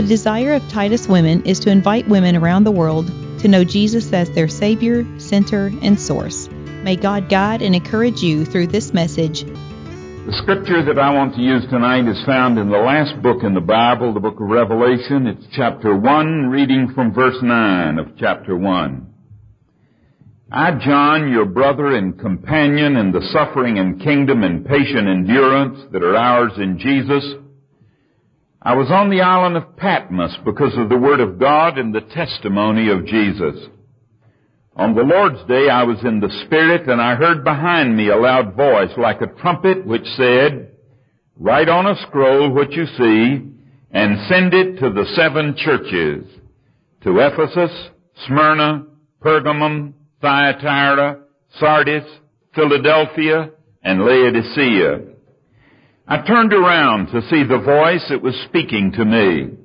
The desire of Titus Women is to invite women around the world to know Jesus as their Savior, Center, and Source. May God guide and encourage you through this message. The scripture that I want to use tonight is found in the last book in the Bible, the book of Revelation. It's chapter 1, reading from verse 9 of chapter 1. I, John, your brother and companion in the suffering and kingdom and patient endurance that are ours in Jesus, I was on the island of Patmos because of the Word of God and the testimony of Jesus. On the Lord's day I was in the Spirit and I heard behind me a loud voice like a trumpet which said, Write on a scroll what you see and send it to the seven churches, to Ephesus, Smyrna, Pergamum, Thyatira, Sardis, Philadelphia, and Laodicea. I turned around to see the voice that was speaking to me.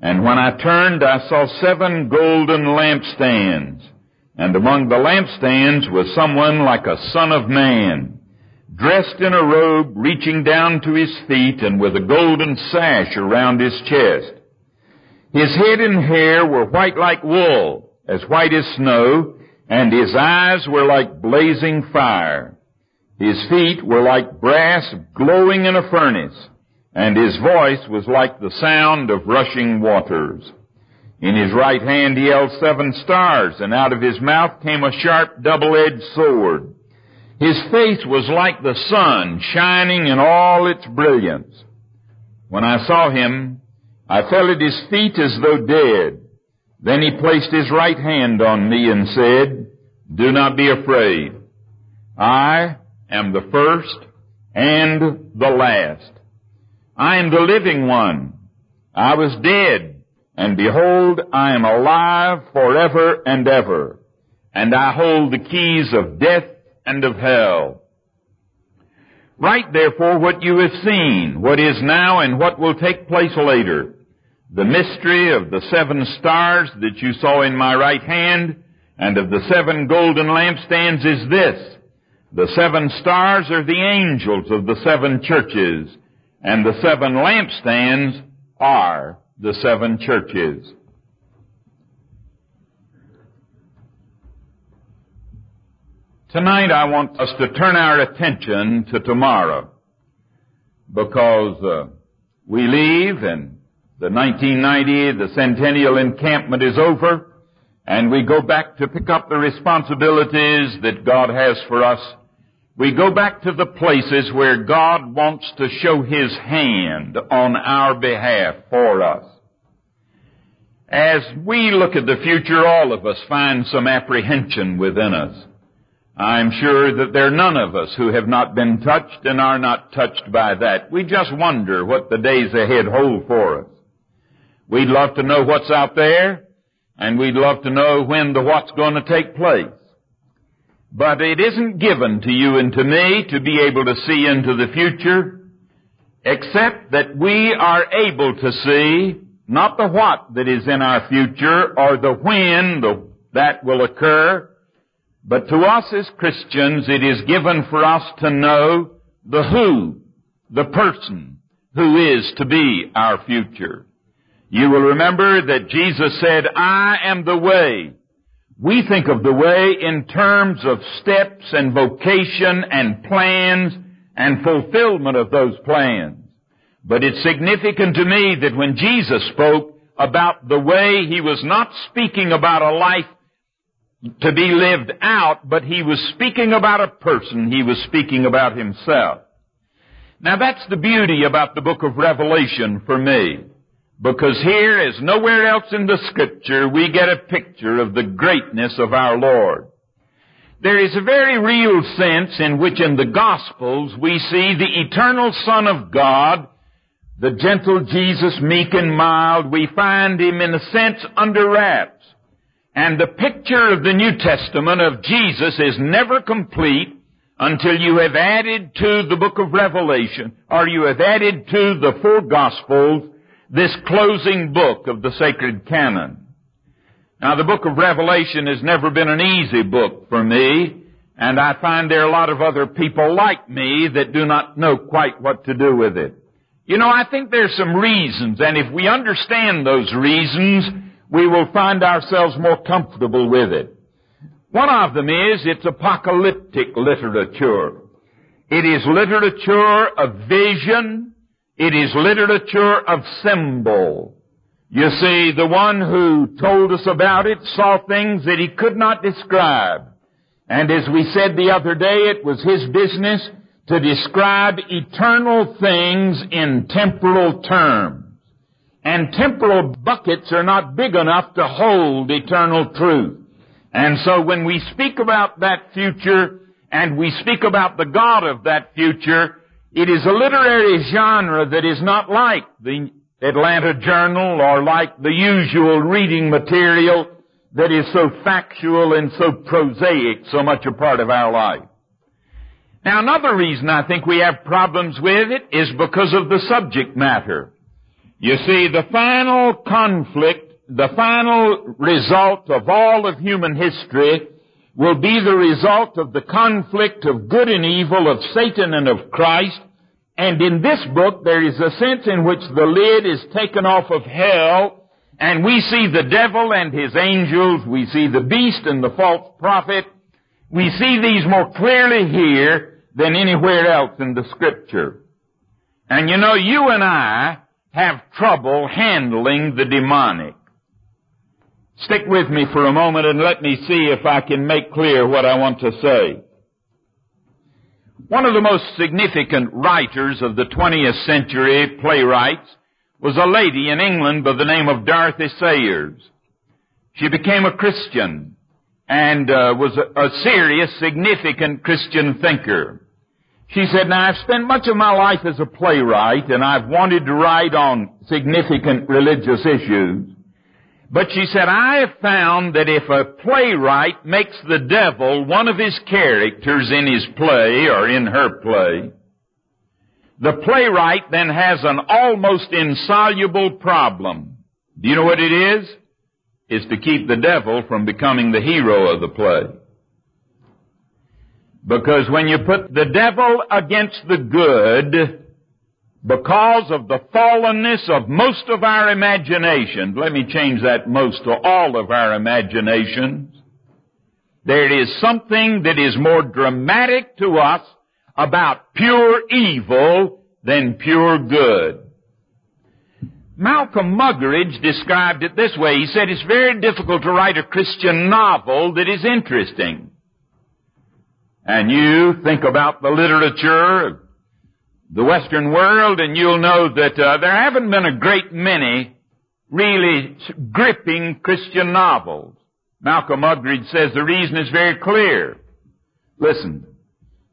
And when I turned, I saw seven golden lampstands. And among the lampstands was someone like a son of man, dressed in a robe reaching down to his feet and with a golden sash around his chest. His head and hair were white like wool, as white as snow, and his eyes were like blazing fire. His feet were like brass glowing in a furnace, and his voice was like the sound of rushing waters. In his right hand he held seven stars, and out of his mouth came a sharp double-edged sword. His face was like the sun, shining in all its brilliance. When I saw him, I fell at his feet as though dead. Then he placed his right hand on me and said, Do not be afraid. I am the first and the last. I am the living one. I was dead, and behold, I am alive forever and ever, and I hold the keys of death and of hell. Write therefore what you have seen, what is now and what will take place later the mystery of the seven stars that you saw in my right hand and of the seven golden lampstands is this. The seven stars are the angels of the seven churches, and the seven lampstands are the seven churches. Tonight I want us to turn our attention to tomorrow because uh, we leave and the 1990, the centennial encampment is over, and we go back to pick up the responsibilities that God has for us. We go back to the places where God wants to show His hand on our behalf for us. As we look at the future, all of us find some apprehension within us. I'm sure that there are none of us who have not been touched and are not touched by that. We just wonder what the days ahead hold for us. We'd love to know what's out there, and we'd love to know when the what's going to take place. But it isn't given to you and to me to be able to see into the future, except that we are able to see not the what that is in our future or the when the, that will occur, but to us as Christians it is given for us to know the who, the person who is to be our future. You will remember that Jesus said, I am the way. We think of the way in terms of steps and vocation and plans and fulfillment of those plans. But it's significant to me that when Jesus spoke about the way, he was not speaking about a life to be lived out, but he was speaking about a person. He was speaking about himself. Now that's the beauty about the book of Revelation for me. Because here, as nowhere else in the scripture, we get a picture of the greatness of our Lord. There is a very real sense in which in the Gospels we see the eternal Son of God, the gentle Jesus, meek and mild, we find him in a sense under wraps. And the picture of the New Testament of Jesus is never complete until you have added to the book of Revelation, or you have added to the four Gospels, this closing book of the sacred canon. Now the book of Revelation has never been an easy book for me, and I find there are a lot of other people like me that do not know quite what to do with it. You know, I think there's some reasons, and if we understand those reasons, we will find ourselves more comfortable with it. One of them is it's apocalyptic literature. It is literature of vision. It is literature of symbol. You see, the one who told us about it saw things that he could not describe. And as we said the other day, it was his business to describe eternal things in temporal terms. And temporal buckets are not big enough to hold eternal truth. And so when we speak about that future and we speak about the God of that future, it is a literary genre that is not like the Atlanta Journal or like the usual reading material that is so factual and so prosaic, so much a part of our life. Now another reason I think we have problems with it is because of the subject matter. You see, the final conflict, the final result of all of human history will be the result of the conflict of good and evil, of Satan and of Christ. And in this book, there is a sense in which the lid is taken off of hell, and we see the devil and his angels, we see the beast and the false prophet, we see these more clearly here than anywhere else in the scripture. And you know, you and I have trouble handling the demonic. Stick with me for a moment and let me see if I can make clear what I want to say. One of the most significant writers of the 20th century playwrights was a lady in England by the name of Dorothy Sayers. She became a Christian and uh, was a, a serious, significant Christian thinker. She said, now I've spent much of my life as a playwright and I've wanted to write on significant religious issues. But she said, I have found that if a playwright makes the devil one of his characters in his play or in her play, the playwright then has an almost insoluble problem. Do you know what it is? is to keep the devil from becoming the hero of the play. Because when you put the devil against the good, because of the fallenness of most of our imaginations, let me change that most to all of our imaginations, there is something that is more dramatic to us about pure evil than pure good. Malcolm Muggeridge described it this way. He said it's very difficult to write a Christian novel that is interesting. And you think about the literature the Western world and you'll know that uh, there haven't been a great many really gripping Christian novels. Malcolm Muggeridge says the reason is very clear. Listen,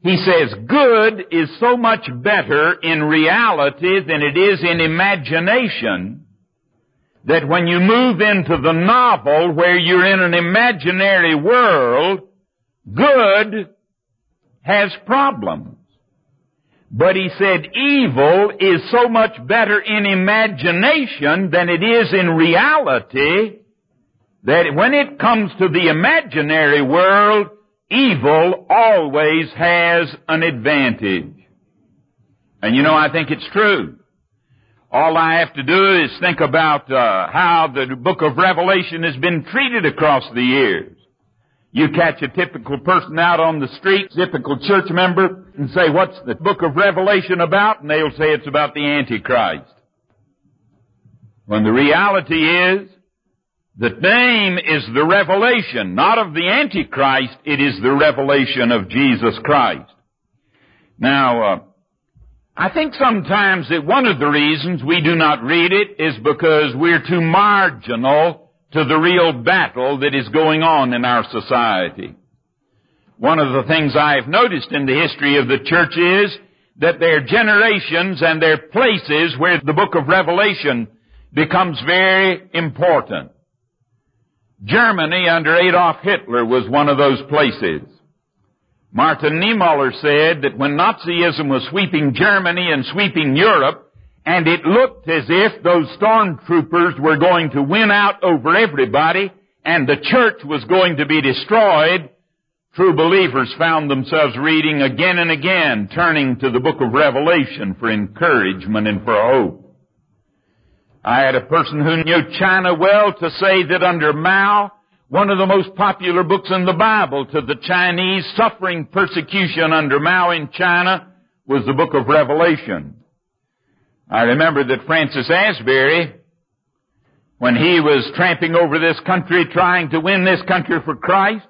he says good is so much better in reality than it is in imagination that when you move into the novel where you're in an imaginary world, good has problems. But he said evil is so much better in imagination than it is in reality that when it comes to the imaginary world, evil always has an advantage. And you know, I think it's true. All I have to do is think about uh, how the book of Revelation has been treated across the years. You catch a typical person out on the street, typical church member, and say, what's the book of Revelation about? And they'll say it's about the Antichrist. When the reality is, the name is the revelation, not of the Antichrist, it is the revelation of Jesus Christ. Now, uh, I think sometimes that one of the reasons we do not read it is because we're too marginal to the real battle that is going on in our society. One of the things I have noticed in the history of the church is that there are generations and there are places where the book of Revelation becomes very important. Germany under Adolf Hitler was one of those places. Martin Niemöller said that when Nazism was sweeping Germany and sweeping Europe, and it looked as if those stormtroopers were going to win out over everybody, and the church was going to be destroyed, true believers found themselves reading again and again, turning to the book of Revelation for encouragement and for hope. I had a person who knew China well to say that under Mao, one of the most popular books in the Bible to the Chinese suffering persecution under Mao in China was the book of Revelation. I remember that Francis Asbury, when he was tramping over this country trying to win this country for Christ,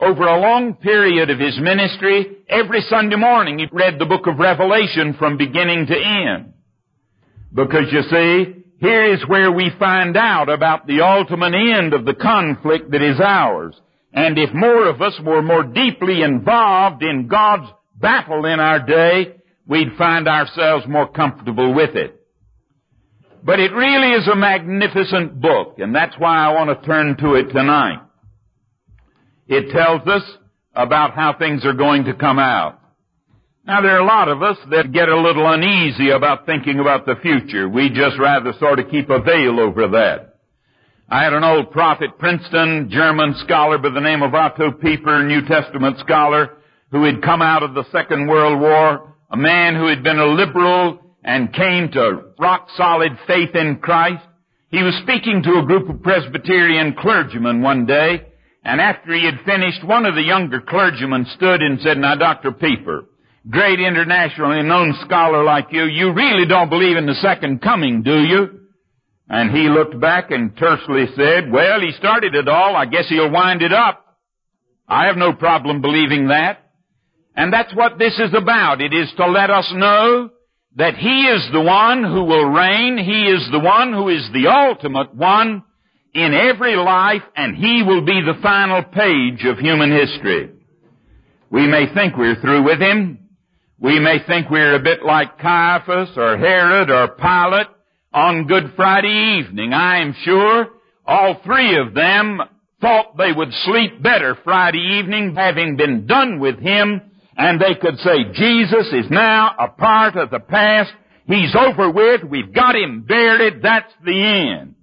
over a long period of his ministry, every Sunday morning he read the book of Revelation from beginning to end. Because you see, here is where we find out about the ultimate end of the conflict that is ours. And if more of us were more deeply involved in God's battle in our day, we'd find ourselves more comfortable with it. But it really is a magnificent book, and that's why I want to turn to it tonight. It tells us about how things are going to come out. Now there are a lot of us that get a little uneasy about thinking about the future. We just rather sort of keep a veil over that. I had an old prophet, Princeton, German scholar by the name of Otto Piper, New Testament scholar, who had come out of the Second World War, a man who had been a liberal and came to rock solid faith in Christ. He was speaking to a group of Presbyterian clergymen one day, and after he had finished, one of the younger clergymen stood and said, Now, Dr. Piper, great internationally known scholar like you, you really don't believe in the second coming, do you? And he looked back and tersely said, well, he started it all. I guess he'll wind it up. I have no problem believing that. And that's what this is about. It is to let us know that He is the one who will reign. He is the one who is the ultimate one in every life and He will be the final page of human history. We may think we're through with Him, we may think we're a bit like Caiaphas or Herod or Pilate on Good Friday evening. I am sure all three of them thought they would sleep better Friday evening having been done with him and they could say Jesus is now a part of the past. He's over with. We've got him buried. That's the end.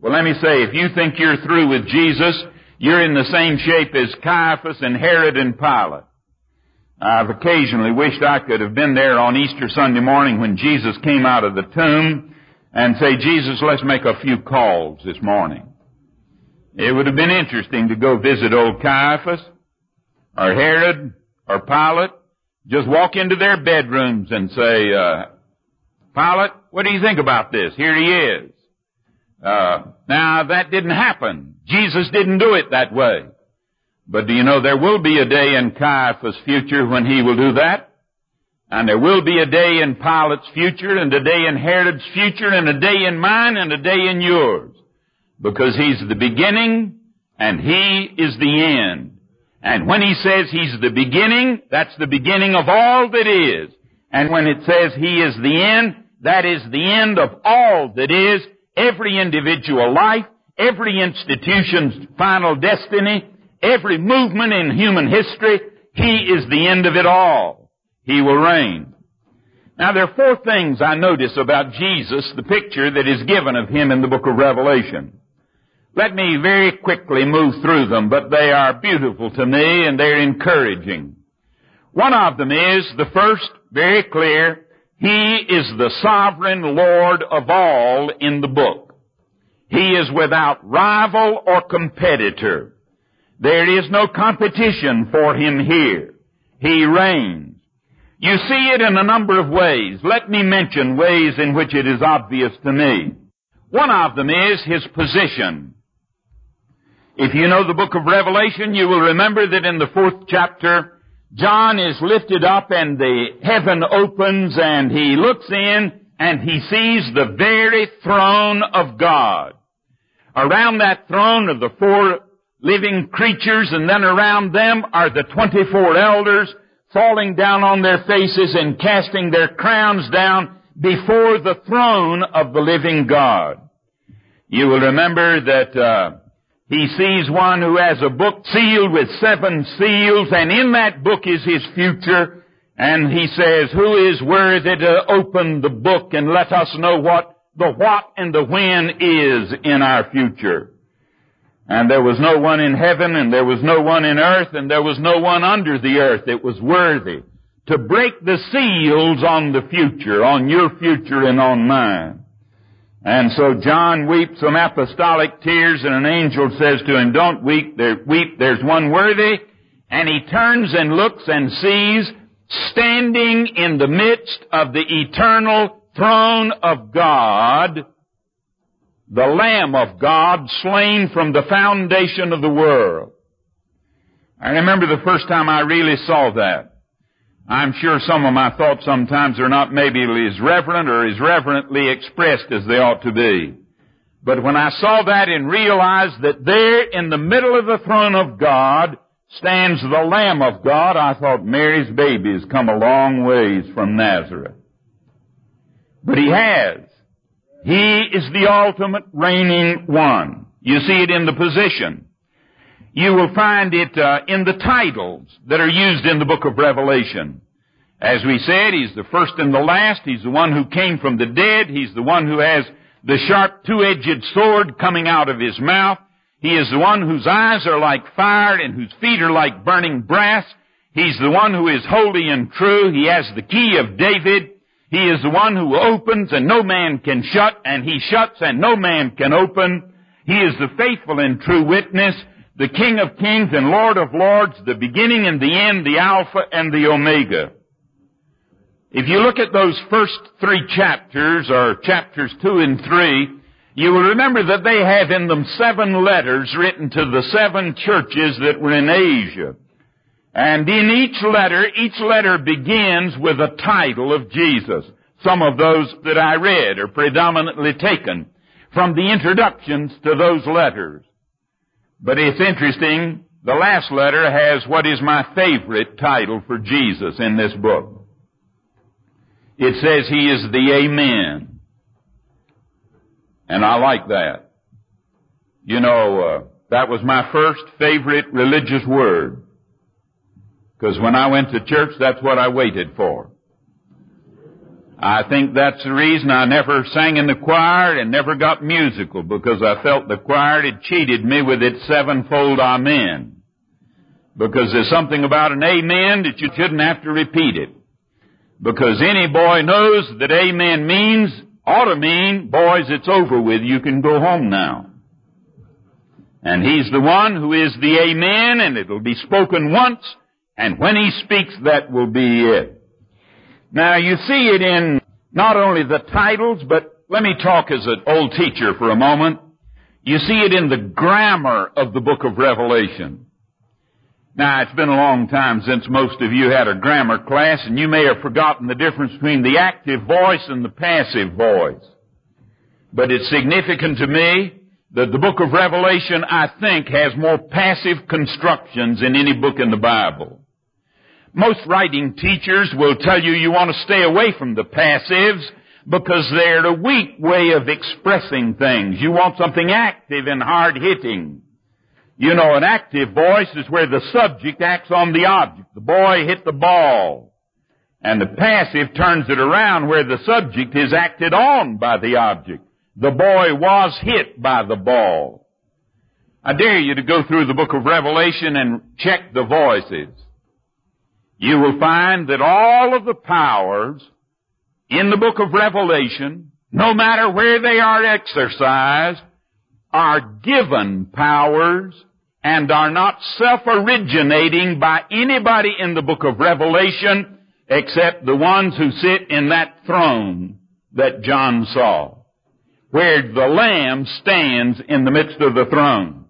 Well, let me say, if you think you're through with Jesus, you're in the same shape as Caiaphas and Herod and Pilate. I've occasionally wished I could have been there on Easter Sunday morning when Jesus came out of the tomb and say, Jesus, let's make a few calls this morning. It would have been interesting to go visit old Caiaphas or Herod or Pilate. Just walk into their bedrooms and say, uh, Pilate, what do you think about this? Here he is. Uh, now that didn't happen. Jesus didn't do it that way. But do you know there will be a day in Caiaphas' future when he will do that? And there will be a day in Pilate's future, and a day in Herod's future, and a day in mine, and a day in yours. Because he's the beginning, and he is the end. And when he says he's the beginning, that's the beginning of all that is. And when it says he is the end, that is the end of all that is, every individual life, every institution's final destiny, every movement in human history, He is the end of it all. He will reign. Now there are four things I notice about Jesus, the picture that is given of Him in the book of Revelation. Let me very quickly move through them, but they are beautiful to me and they're encouraging. One of them is, the first, very clear, He is the sovereign Lord of all in the book. He is without rival or competitor. There is no competition for him here. He reigns. You see it in a number of ways. Let me mention ways in which it is obvious to me. One of them is his position. If you know the book of Revelation, you will remember that in the fourth chapter, John is lifted up and the heaven opens and he looks in and he sees the very throne of God. Around that throne are the four living creatures, and then around them are the 24 elders falling down on their faces and casting their crowns down before the throne of the living God. You will remember that uh, he sees one who has a book sealed with seven seals, and in that book is his future. And he says, Who is worthy to open the book and let us know what the what and the when is in our future? And there was no one in heaven, and there was no one in earth, and there was no one under the earth that was worthy to break the seals on the future, on your future and on mine. And so John weeps some apostolic tears and an angel says to him, don't weep, there, weep, there's one worthy. And he turns and looks and sees standing in the midst of the eternal throne of God, the Lamb of God slain from the foundation of the world. I remember the first time I really saw that. I'm sure some of my thoughts sometimes are not maybe as reverent or as reverently expressed as they ought to be. But when I saw that and realized that there in the middle of the throne of God stands the Lamb of God, I thought Mary's baby has come a long ways from Nazareth. But he has. He is the ultimate reigning one. You see it in the position. You will find it uh, in the titles that are used in the book of Revelation. As we said, He's the first and the last. He's the one who came from the dead. He's the one who has the sharp two-edged sword coming out of His mouth. He is the one whose eyes are like fire and whose feet are like burning brass. He's the one who is holy and true. He has the key of David. He is the one who opens and no man can shut, and he shuts and no man can open. He is the faithful and true witness the King of Kings and Lord of Lords, the beginning and the end, the Alpha and the Omega. If you look at those first three chapters, or chapters two and three, you will remember that they have in them seven letters written to the seven churches that were in Asia. And in each letter, each letter begins with a title of Jesus. Some of those that I read are predominantly taken from the introductions to those letters. But it's interesting, the last letter has what is my favorite title for Jesus in this book. It says He is the Amen. And I like that. You know, uh, that was my first favorite religious word. Because when I went to church, that's what I waited for. I think that's the reason I never sang in the choir and never got musical because I felt the choir had cheated me with its sevenfold amen. Because there's something about an amen that you shouldn't have to repeat it. Because any boy knows that amen means, ought to mean, boys, it's over with, you can go home now. And he's the one who is the amen and it'll be spoken once and when he speaks that will be it. Now you see it in not only the titles, but let me talk as an old teacher for a moment. You see it in the grammar of the book of Revelation. Now, it's been a long time since most of you had a grammar class, and you may have forgotten the difference between the active voice and the passive voice. But it's significant to me that the book of Revelation, I think, has more passive constructions than any book in the Bible. Most writing teachers will tell you you want to stay away from the passives because they're a weak way of expressing things. You want something active and hard hitting. You know, an active voice is where the subject acts on the object. The boy hit the ball. And the passive turns it around where the subject is acted on by the object. The boy was hit by the ball. I dare you to go through the book of Revelation and check the voices you will find that all of the powers in the book of Revelation, no matter where they are exercised, are given powers and are not self-originating by anybody in the book of Revelation except the ones who sit in that throne that John saw, where the Lamb stands in the midst of the throne.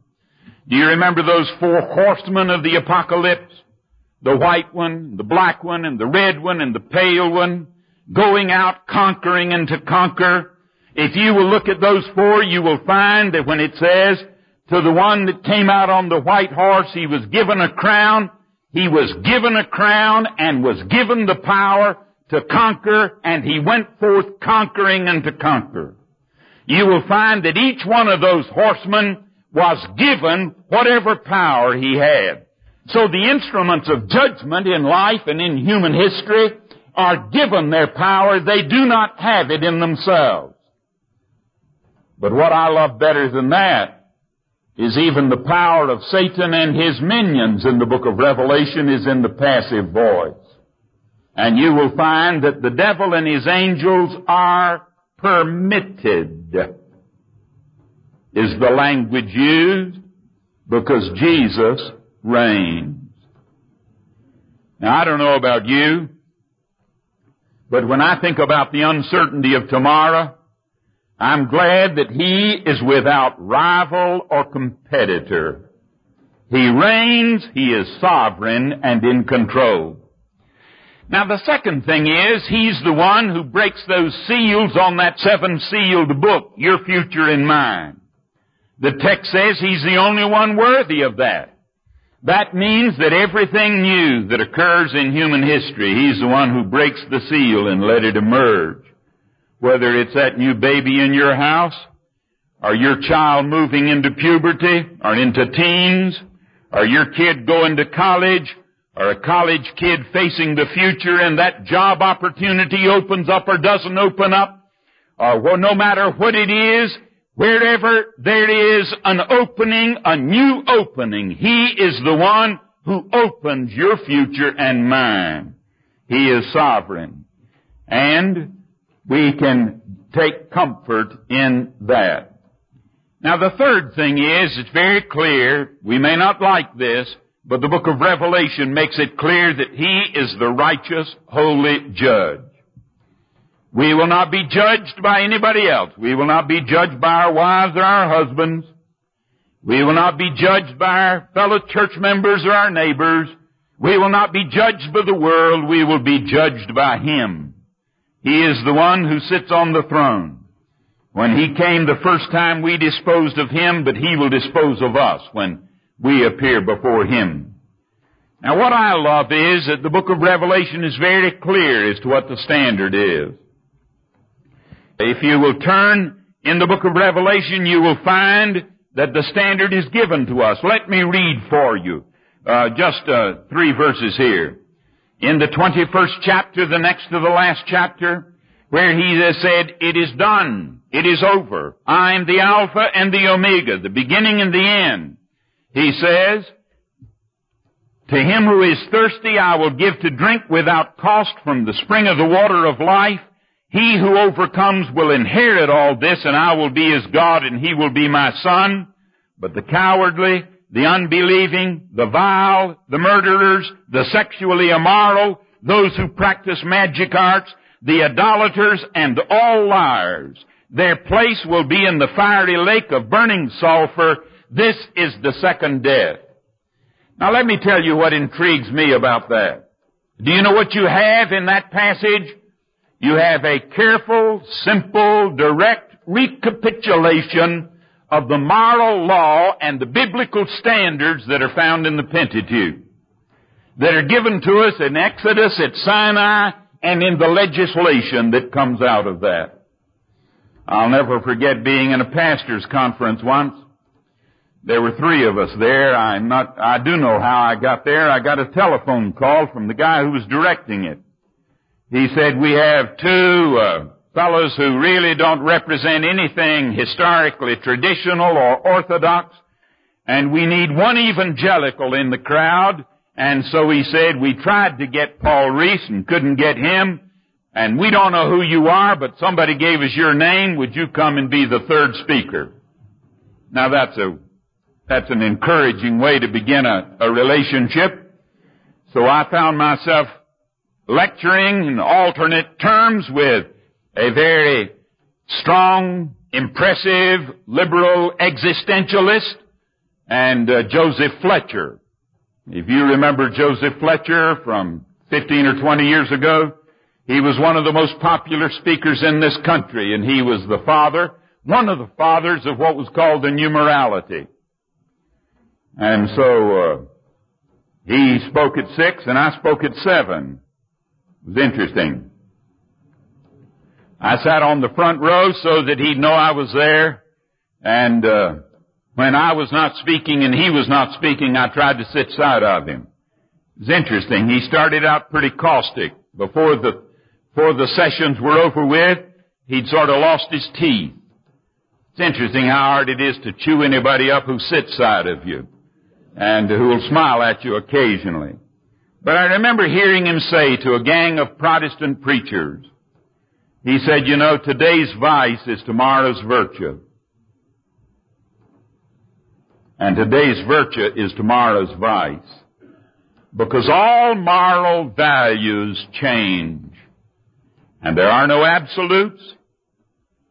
Do you remember those four horsemen of the apocalypse? The white one, the black one, and the red one, and the pale one, going out conquering and to conquer. If you will look at those four, you will find that when it says, to the one that came out on the white horse, he was given a crown, he was given a crown and was given the power to conquer, and he went forth conquering and to conquer. You will find that each one of those horsemen was given whatever power he had. So the instruments of judgment in life and in human history are given their power. They do not have it in themselves. But what I love better than that is even the power of Satan and his minions in the book of Revelation is in the passive voice. And you will find that the devil and his angels are permitted, is the language used, because Jesus reigns. Now I don't know about you, but when I think about the uncertainty of tomorrow, I'm glad that He is without rival or competitor. He reigns, He is sovereign and in control. Now the second thing is, He's the one who breaks those seals on that seven sealed book, your future and mine. The text says He's the only one worthy of that. That means that everything new that occurs in human history, He's the one who breaks the seal and let it emerge. Whether it's that new baby in your house, or your child moving into puberty, or into teens, or your kid going to college, or a college kid facing the future and that job opportunity opens up or doesn't open up, or well, no matter what it is, wherever there is an opening, a new opening, He is the one who opens your future and mine. He is sovereign. And we can take comfort in that. Now the third thing is, it's very clear, we may not like this, but the book of Revelation makes it clear that He is the righteous, holy judge. We will not be judged by anybody else. We will not be judged by our wives or our husbands. We will not be judged by our fellow church members or our neighbors. We will not be judged by the world. We will be judged by Him. He is the one who sits on the throne. When He came the first time, we disposed of Him, but He will dispose of us when we appear before Him. Now what I love is that the book of Revelation is very clear as to what the standard is. If you will turn in the book of Revelation, you will find that the standard is given to us. Let me read for you uh, just uh, three verses here in the 21st chapter, the next to the last chapter, where he has said, it is done. It is over. I am the Alpha and the Omega, the beginning and the end. He says, to him who is thirsty I will give to drink without cost from the spring of the water of life. He who overcomes will inherit all this and I will be his God and he will be my son. But the cowardly, the unbelieving, the vile, the murderers, the sexually immoral, those who practice magic arts, the idolaters, and all liars. Their place will be in the fiery lake of burning sulfur. This is the second death. Now let me tell you what intrigues me about that. Do you know what you have in that passage? You have a careful, simple, direct recapitulation of the moral law and the biblical standards that are found in the Pentateuch. That are given to us in Exodus, at Sinai, and in the legislation that comes out of that. I'll never forget being in a pastor's conference once. There were three of us there. I'm not, I do know how I got there. I got a telephone call from the guy who was directing it. He said, we have two, uh, fellows who really don't represent anything historically traditional or orthodox, and we need one evangelical in the crowd, and so he said, we tried to get Paul Rees and couldn't get him, and we don't know who you are, but somebody gave us your name, would you come and be the third speaker? Now that's a, that's an encouraging way to begin a, a relationship. So I found myself lecturing in alternate terms with a very strong, impressive, liberal existentialist, and uh, Joseph Fletcher. If you remember Joseph Fletcher from 15 or 20 years ago, he was one of the most popular speakers in this country, and he was the father, one of the fathers of what was called the new morality. And so, uh, he spoke at six and I spoke at seven. It was interesting. I sat on the front row so that he'd know I was there. And uh, when I was not speaking and he was not speaking, I tried to sit side of him. It's interesting. He started out pretty caustic. Before the before the sessions were over with, he'd sort of lost his teeth. It's interesting how hard it is to chew anybody up who sits side of you and who will smile at you occasionally. But I remember hearing him say to a gang of Protestant preachers, he said, you know, today's vice is tomorrow's virtue. And today's virtue is tomorrow's vice. Because all moral values change. And there are no absolutes.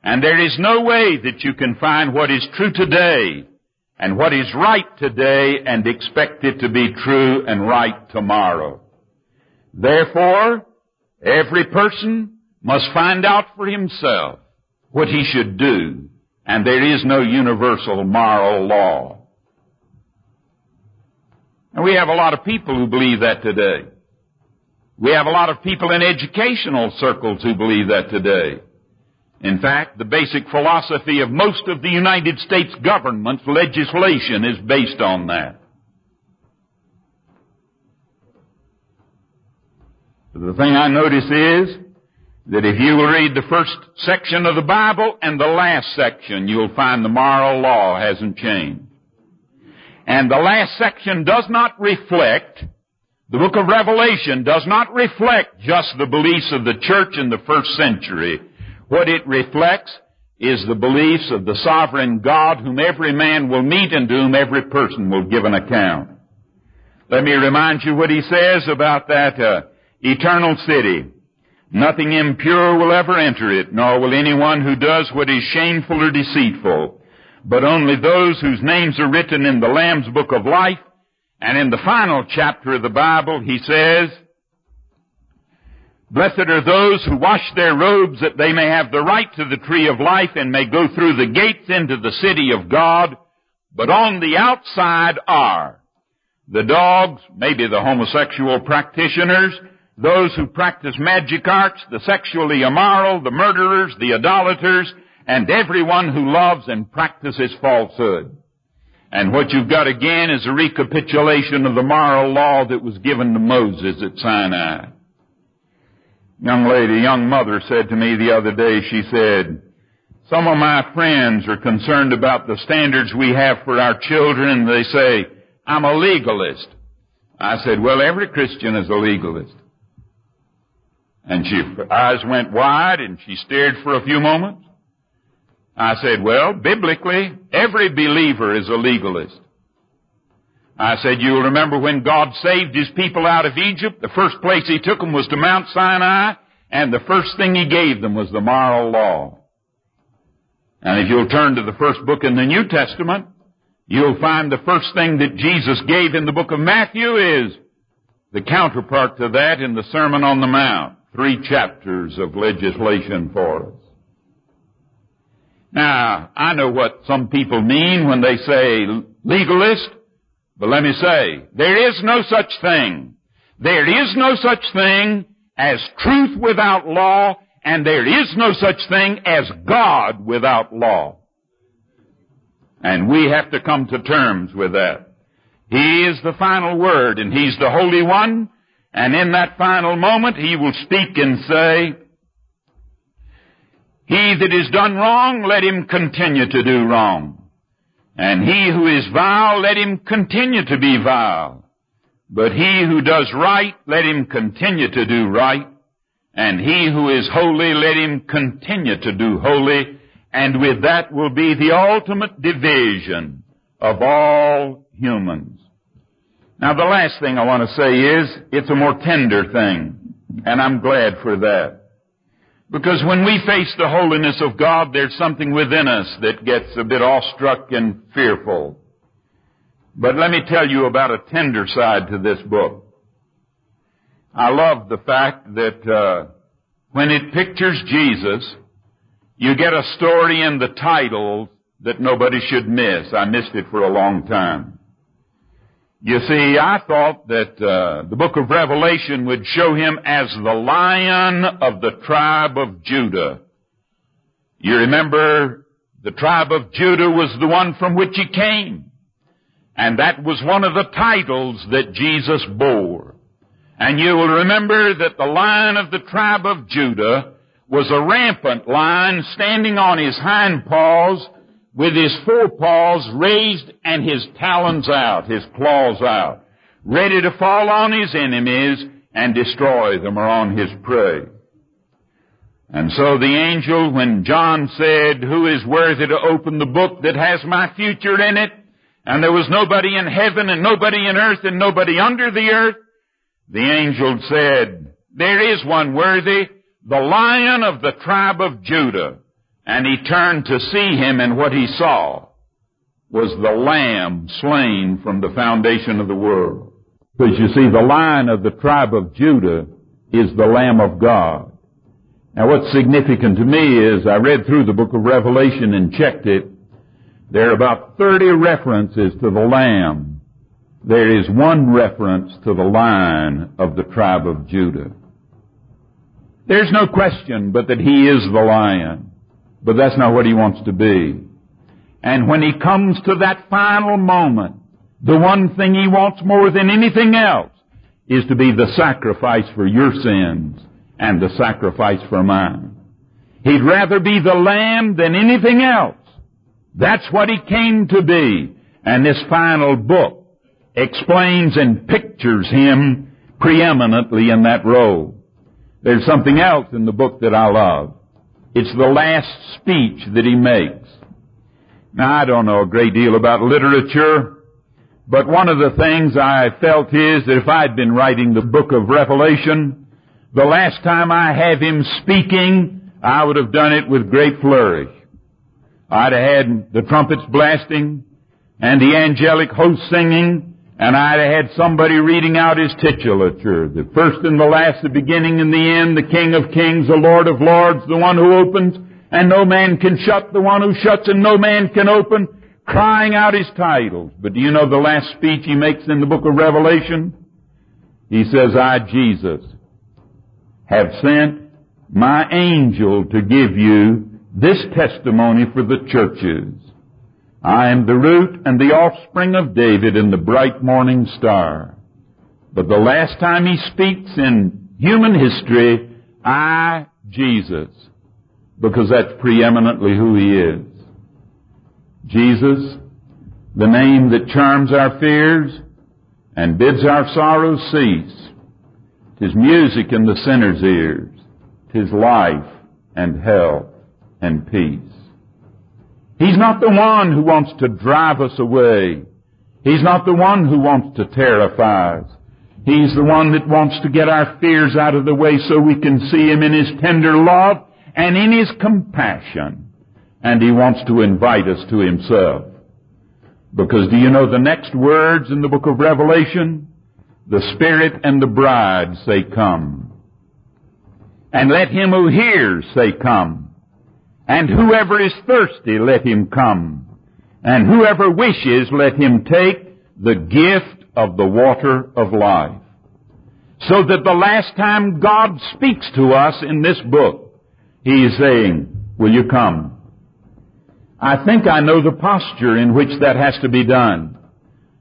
And there is no way that you can find what is true today and what is right today and expect it to be true and right tomorrow. Therefore, every person must find out for himself what he should do, and there is no universal moral law. And we have a lot of people who believe that today. We have a lot of people in educational circles who believe that today. In fact, the basic philosophy of most of the United States government's legislation is based on that. The thing I notice is that if you will read the first section of the Bible and the last section, you'll find the moral law hasn't changed. And the last section does not reflect, the book of Revelation does not reflect just the beliefs of the church in the first century. What it reflects is the beliefs of the sovereign God whom every man will meet and to whom every person will give an account. Let me remind you what he says about that uh, eternal city. Nothing impure will ever enter it, nor will anyone who does what is shameful or deceitful, but only those whose names are written in the Lamb's book of life. And in the final chapter of the Bible, he says, Blessed are those who wash their robes that they may have the right to the tree of life and may go through the gates into the city of God. But on the outside are the dogs, maybe the homosexual practitioners, those who practice magic arts, the sexually immoral, the murderers, the idolaters, and everyone who loves and practices falsehood. And what you've got again is a recapitulation of the moral law that was given to Moses at Sinai. Young lady, young mother said to me the other day, she said, some of my friends are concerned about the standards we have for our children. They say, I'm a legalist. I said, well, every Christian is a legalist. And she, her eyes went wide and she stared for a few moments. I said, well, biblically, every believer is a legalist. I said, you'll remember when God saved His people out of Egypt, the first place He took them was to Mount Sinai, and the first thing He gave them was the moral law. And if you'll turn to the first book in the New Testament, you'll find the first thing that Jesus gave in the book of Matthew is the counterpart to that in the Sermon on the Mount three chapters of legislation for us. Now, I know what some people mean when they say legalist, but let me say, there is no such thing. There is no such thing as truth without law, and there is no such thing as God without law. And we have to come to terms with that. He is the final word, and He's the Holy One, and in that final moment, he will speak and say, He that is done wrong, let him continue to do wrong. And he who is vile, let him continue to be vile. But he who does right, let him continue to do right. And he who is holy, let him continue to do holy. And with that will be the ultimate division of all humans. Now the last thing I want to say is, it's a more tender thing. And I'm glad for that. Because when we face the holiness of God, there's something within us that gets a bit awestruck and fearful. But let me tell you about a tender side to this book. I love the fact that uh, when it pictures Jesus, you get a story in the title that nobody should miss. I missed it for a long time. You see, I thought that uh, the book of Revelation would show him as the lion of the tribe of Judah. You remember the tribe of Judah was the one from which he came. And that was one of the titles that Jesus bore. And you will remember that the lion of the tribe of Judah was a rampant lion standing on his hind paws with his forepaws raised and his talons out, his claws out, ready to fall on his enemies and destroy them or on his prey. And so the angel, when John said, who is worthy to open the book that has my future in it? And there was nobody in heaven and nobody in earth and nobody under the earth. The angel said, there is one worthy, the lion of the tribe of Judah. And he turned to see him and what he saw was the lamb slain from the foundation of the world. Because you see, the lion of the tribe of Judah is the lamb of God. Now what's significant to me is I read through the book of Revelation and checked it. There are about 30 references to the lamb. There is one reference to the lion of the tribe of Judah. There's no question but that he is the lion. But that's not what he wants to be. And when he comes to that final moment, the one thing he wants more than anything else is to be the sacrifice for your sins and the sacrifice for mine. He'd rather be the lamb than anything else. That's what he came to be. And this final book explains and pictures him preeminently in that role. There's something else in the book that I love. It's the last speech that he makes. Now I don't know a great deal about literature, but one of the things I felt is that if I'd been writing the book of Revelation, the last time I have him speaking, I would have done it with great flourish. I'd have had the trumpets blasting and the angelic host singing, and have had somebody reading out his titulature, the first and the last, the beginning and the end, the King of kings, the Lord of lords, the one who opens, and no man can shut, the one who shuts and no man can open, crying out his titles. But do you know the last speech he makes in the book of Revelation? He says, I, Jesus, have sent my angel to give you this testimony for the churches. I am the root and the offspring of David and the bright morning star. But the last time he speaks in human history, I, Jesus, because that's preeminently who he is. Jesus, the name that charms our fears and bids our sorrows cease. Tis music in the sinner's ears. Tis life and health and peace. He's not the one who wants to drive us away. He's not the one who wants to terrify us. He's the one that wants to get our fears out of the way so we can see Him in His tender love and in His compassion and he wants to invite us to himself. Because do you know the next words in the book of Revelation? The Spirit and the bride say, Come. And let him who hears say, Come. And whoever is thirsty, let him come. And whoever wishes, let him take the gift of the water of life. So that the last time God speaks to us in this book, He is saying, Will you come? I think I know the posture in which that has to be done.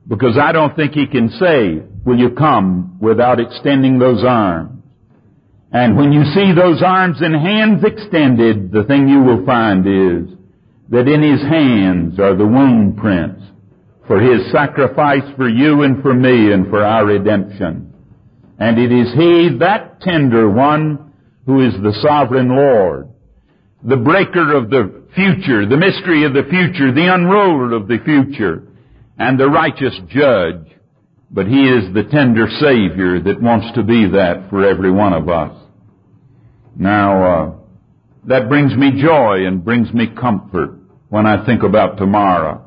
Because I don't think he can say, will you come without extending those arms. And when you see those arms and hands extended, the thing you will find is that in his hands are the wound prints for his sacrifice for you and for me and for our redemption. And it is he, that tender one, who is the sovereign Lord, the breaker of the future, the mystery of the future, the unroller of the future, and the righteous judge. But He is the tender Savior that wants to be that for every one of us. Now, uh, that brings me joy and brings me comfort when I think about tomorrow.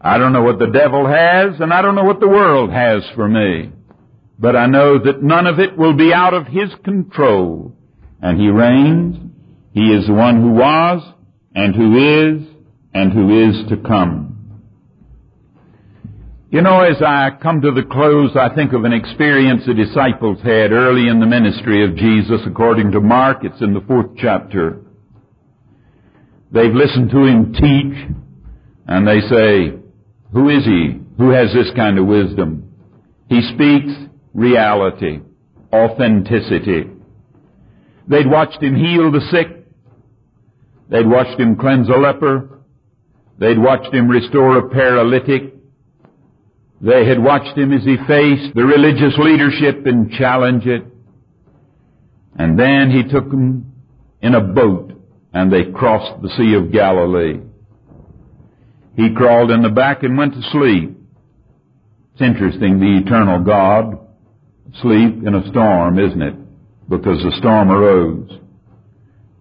I don't know what the devil has, and I don't know what the world has for me. But I know that none of it will be out of His control. And He reigns. He is the one who was, and who is and who is to come. You know, as I come to the close, I think of an experience the disciples had early in the ministry of Jesus according to Mark. It's in the fourth chapter. They've listened to him teach and they say, who is he? Who has this kind of wisdom? He speaks reality, authenticity. They'd watched him heal the sick They'd watched him cleanse a leper. They'd watched him restore a paralytic. They had watched him as he faced the religious leadership and challenged it. And then he took them in a boat and they crossed the Sea of Galilee. He crawled in the back and went to sleep. It's interesting, the eternal God sleep in a storm, isn't it? Because the storm arose.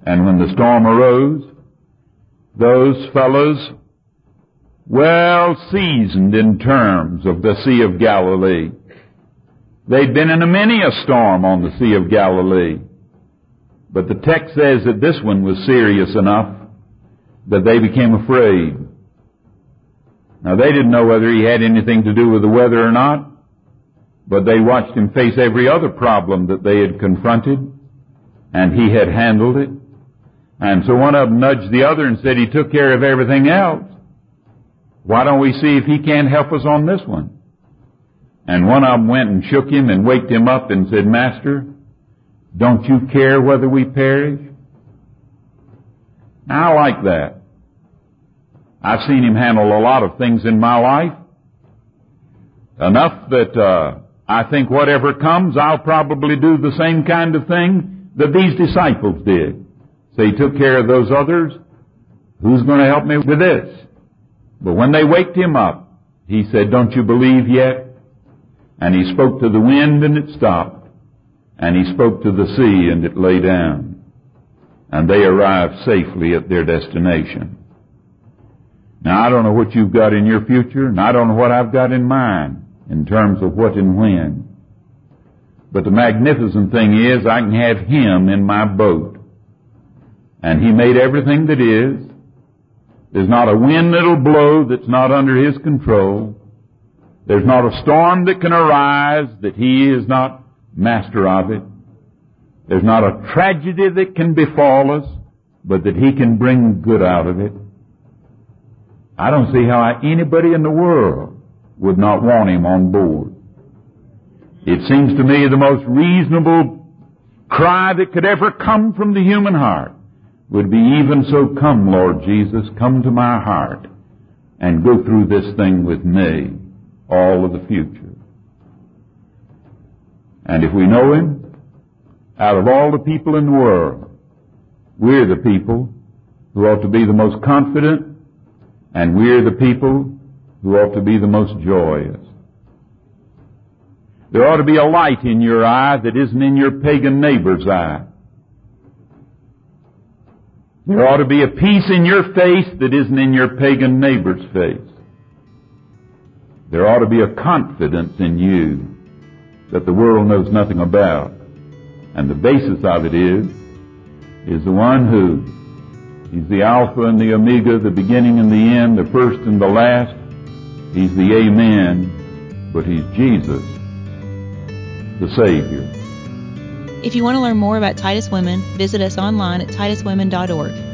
And when the storm arose, those fellows, well seasoned in terms of the Sea of Galilee, they'd been in a many a storm on the Sea of Galilee. But the text says that this one was serious enough that they became afraid. Now they didn't know whether he had anything to do with the weather or not, but they watched him face every other problem that they had confronted, and he had handled it. And so one of them nudged the other and said he took care of everything else. Why don't we see if he can't help us on this one? And one of them went and shook him and waked him up and said, Master, don't you care whether we perish? I like that. I've seen him handle a lot of things in my life. Enough that uh, I think whatever comes, I'll probably do the same kind of thing that these disciples did. So he took care of those others. Who's going to help me with this? But when they waked him up, he said, Don't you believe yet? And he spoke to the wind and it stopped. And he spoke to the sea and it lay down. And they arrived safely at their destination. Now I don't know what you've got in your future, and I don't know what I've got in mine in terms of what and when. But the magnificent thing is I can have Him in my boat. And He made everything that is. There's not a wind that'll blow that's not under His control. There's not a storm that can arise that He is not master of it. There's not a tragedy that can befall us, but that He can bring good out of it. I don't see how anybody in the world would not want Him on board. It seems to me the most reasonable cry that could ever come from the human heart would be even so come, Lord Jesus, come to my heart and go through this thing with me all of the future. And if we know Him, out of all the people in the world, we're the people who ought to be the most confident, and we're the people who ought to be the most joyous. There ought to be a light in your eye that isn't in your pagan neighbor's eye. There ought to be a peace in your face that isn't in your pagan neighbor's face. There ought to be a confidence in you that the world knows nothing about. And the basis of it is, is the one who He's the Alpha and the Omega, the beginning and the end, the first and the last. He's the Amen, but He's Jesus, the Savior. If you want to learn more about Titus Women, visit us online at tituswomen.org.